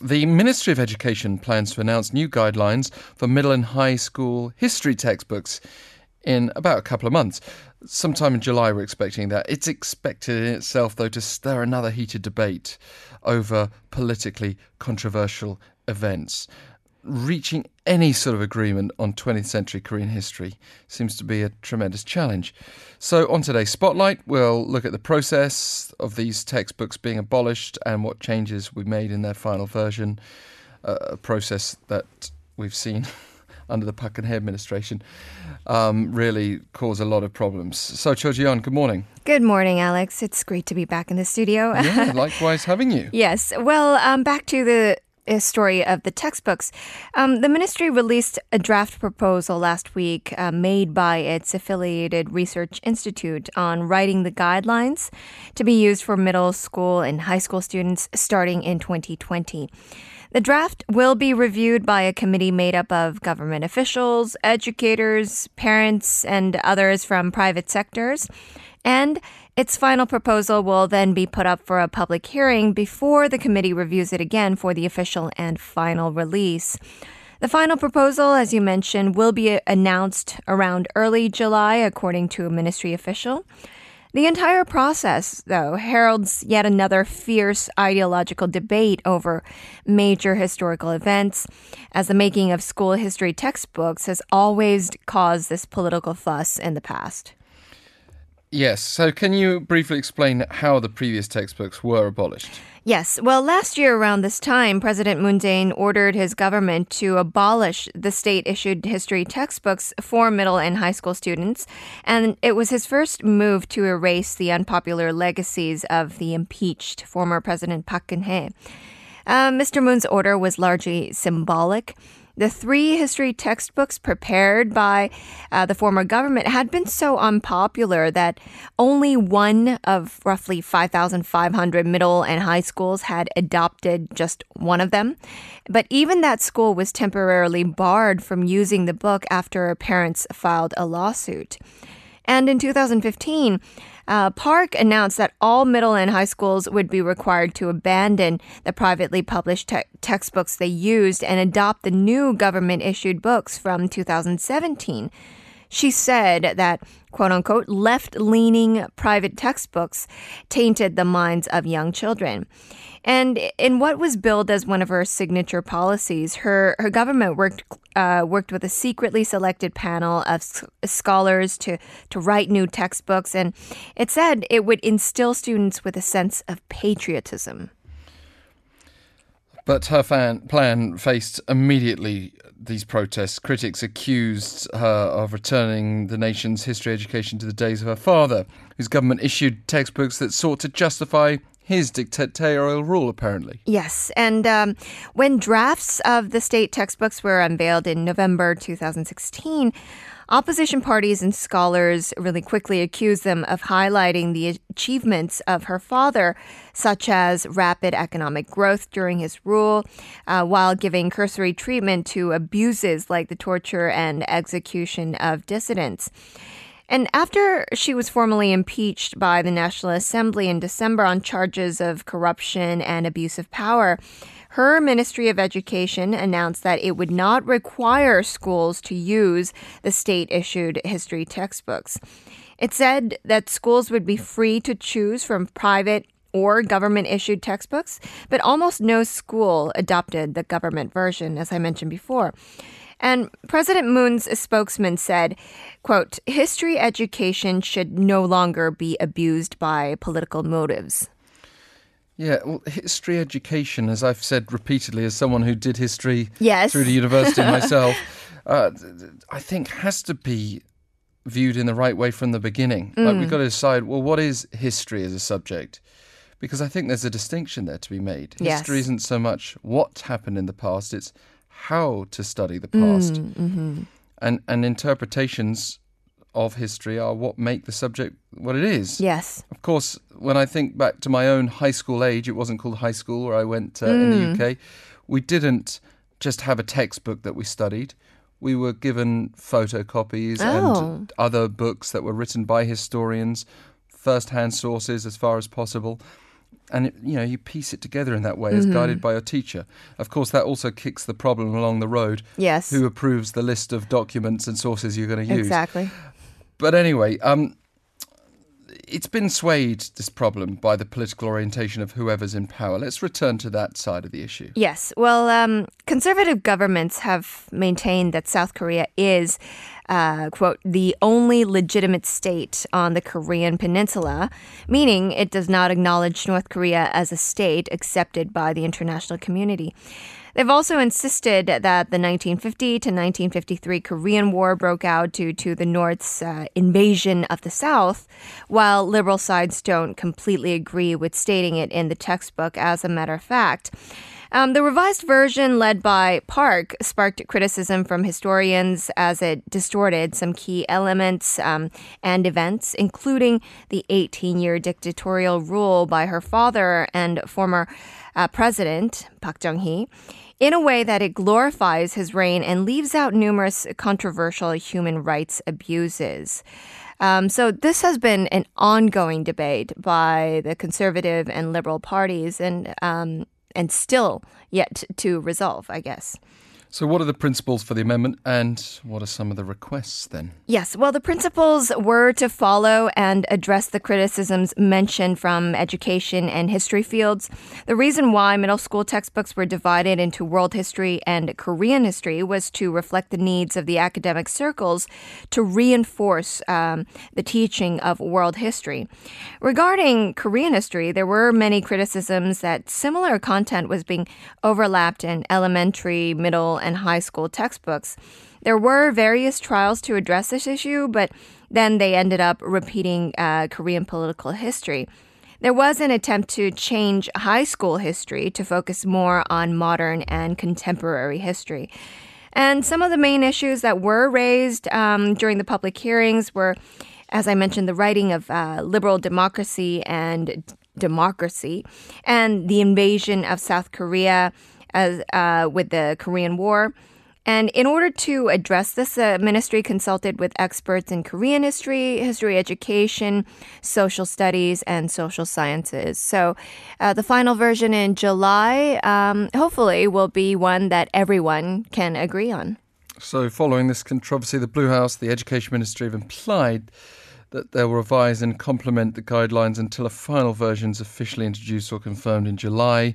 The Ministry of Education plans to announce new guidelines for middle and high school history textbooks in about a couple of months. Sometime in July, we're expecting that. It's expected in itself, though, to stir another heated debate over politically controversial events reaching any sort of agreement on 20th century Korean history seems to be a tremendous challenge. So, on today's Spotlight, we'll look at the process of these textbooks being abolished and what changes we made in their final version, uh, a process that we've seen. under the Park Geun-hye administration, um, really cause a lot of problems. So, Cho Ji-yeon, good morning. Good morning, Alex. It's great to be back in the studio. yeah, likewise having you. Yes. Well, um, back to the story of the textbooks. Um, the ministry released a draft proposal last week uh, made by its affiliated research institute on writing the guidelines to be used for middle school and high school students starting in 2020. The draft will be reviewed by a committee made up of government officials, educators, parents, and others from private sectors. And its final proposal will then be put up for a public hearing before the committee reviews it again for the official and final release. The final proposal, as you mentioned, will be announced around early July, according to a ministry official. The entire process, though, heralds yet another fierce ideological debate over major historical events, as the making of school history textbooks has always caused this political fuss in the past. Yes. So, can you briefly explain how the previous textbooks were abolished? Yes. Well, last year around this time, President Moon Jae-in ordered his government to abolish the state-issued history textbooks for middle and high school students, and it was his first move to erase the unpopular legacies of the impeached former President Park Geun-hye. Uh, Mr. Moon's order was largely symbolic. The three history textbooks prepared by uh, the former government had been so unpopular that only one of roughly 5,500 middle and high schools had adopted just one of them. But even that school was temporarily barred from using the book after parents filed a lawsuit. And in 2015, uh, Park announced that all middle and high schools would be required to abandon the privately published te- textbooks they used and adopt the new government issued books from 2017. She said that, quote unquote, left leaning private textbooks tainted the minds of young children. And in what was billed as one of her signature policies, her, her government worked uh, worked with a secretly selected panel of scholars to to write new textbooks, and it said it would instill students with a sense of patriotism. But her fan, plan faced immediately these protests. Critics accused her of returning the nation's history education to the days of her father, whose government issued textbooks that sought to justify his dictatorial rule, apparently. Yes. And um, when drafts of the state textbooks were unveiled in November 2016, opposition parties and scholars really quickly accused them of highlighting the achievements of her father, such as rapid economic growth during his rule, uh, while giving cursory treatment to abuses like the torture and execution of dissidents. And after she was formally impeached by the National Assembly in December on charges of corruption and abuse of power, her Ministry of Education announced that it would not require schools to use the state issued history textbooks. It said that schools would be free to choose from private or government issued textbooks, but almost no school adopted the government version, as I mentioned before. And President Moon's spokesman said, quote, history education should no longer be abused by political motives. Yeah, well, history education, as I've said repeatedly, as someone who did history yes. through the university myself, uh, I think has to be viewed in the right way from the beginning. Mm. Like we've got to decide, well, what is history as a subject? Because I think there's a distinction there to be made. Yes. History isn't so much what happened in the past; it's how to study the past. Mm, mm-hmm. And, and interpretations of history are what make the subject what it is. Yes. Of course, when I think back to my own high school age, it wasn't called high school where I went uh, mm. in the mm. UK. We didn't just have a textbook that we studied. We were given photocopies oh. and other books that were written by historians, first hand sources as far as possible. and it, you know you piece it together in that way as guided by your teacher. Of course, that also kicks the problem along the road. Yes. Who approves the list of documents and sources you're going to use? Exactly. But anyway, um, it's been swayed this problem by the political orientation of whoever's in power. Let's return to that side of the issue. Yes. Well, um, conservative governments have maintained that South Korea is, uh, quote, the only legitimate state on the Korean peninsula, meaning it does not acknowledge North Korea as a state accepted by the international community. They've also insisted that the 1950 to 1953 Korean War broke out due to the North's uh, invasion of the South, while liberal sides don't completely agree with stating it in the textbook as a matter of fact. Um, the revised version, led by Park, sparked criticism from historians as it distorted some key elements um, and events, including the 18 year dictatorial rule by her father and former uh, president, Park Chung hee, in a way that it glorifies his reign and leaves out numerous controversial human rights abuses. Um, so this has been an ongoing debate by the conservative and liberal parties, and um, and still yet to resolve, I guess. So, what are the principles for the amendment and what are some of the requests then? Yes, well, the principles were to follow and address the criticisms mentioned from education and history fields. The reason why middle school textbooks were divided into world history and Korean history was to reflect the needs of the academic circles to reinforce um, the teaching of world history. Regarding Korean history, there were many criticisms that similar content was being overlapped in elementary, middle, and high school textbooks. There were various trials to address this issue, but then they ended up repeating uh, Korean political history. There was an attempt to change high school history to focus more on modern and contemporary history. And some of the main issues that were raised um, during the public hearings were, as I mentioned, the writing of uh, liberal democracy and democracy, and the invasion of South Korea as uh, with the Korean War. And in order to address this, the ministry consulted with experts in Korean history, history education, social studies, and social sciences. So uh, the final version in July, um, hopefully, will be one that everyone can agree on. So, following this controversy, the Blue House, the Education Ministry have implied that they'll revise and complement the guidelines until a final version is officially introduced or confirmed in July.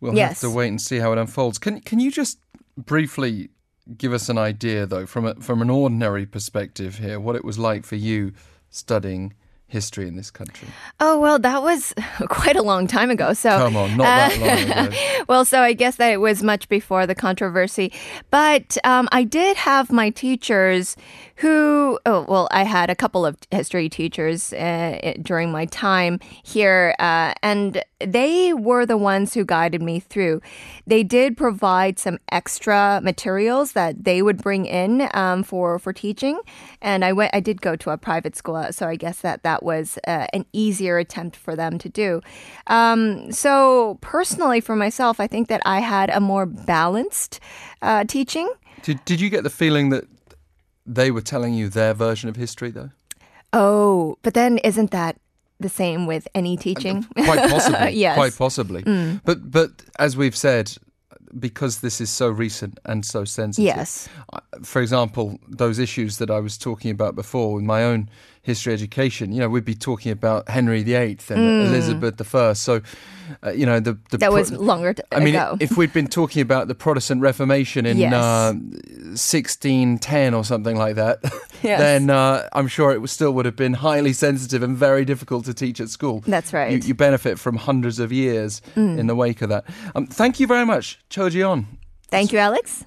We'll Yes. have to wait and see how it unfolds. Can can you just briefly give us an idea, though, from a, from an ordinary perspective here, what it was like for you studying history in this country? Oh, well, that was quite a long time ago. So Come on, not that long ago. well, so I guess that it was much before the controversy. But um, I did have my teachers who, oh, well, I had a couple of history teachers uh, during my time here, uh, and they were the ones who guided me through. They did provide some extra materials that they would bring in um, for for teaching, and I went. I did go to a private school, so I guess that that was uh, an easier attempt for them to do. Um, so personally, for myself, I think that I had a more balanced uh, teaching. Did, did you get the feeling that they were telling you their version of history, though? Oh, but then isn't that the same with any teaching? Quite possibly. Yes. Mm. Quite possibly. But but as we've said, because this is so recent and so sensitive. Yes. For example, those issues that I was talking about before in my own history education, you know, we'd be talking about Henry VIII and Elizabeth I. So, uh, you know, the, the Mm. That pro- was longer t- I mean, ago. if we'd been talking about the Protestant Reformation in Yes. uh, 1610 or something like that, Yes. then uh, I'm sure it was still would have been highly sensitive and very difficult to teach at school. That's right. Mm. You, you benefit from hundreds of years in the wake of that. Um, thank you very much, Cho Ji-yeon. Thank you, Alex.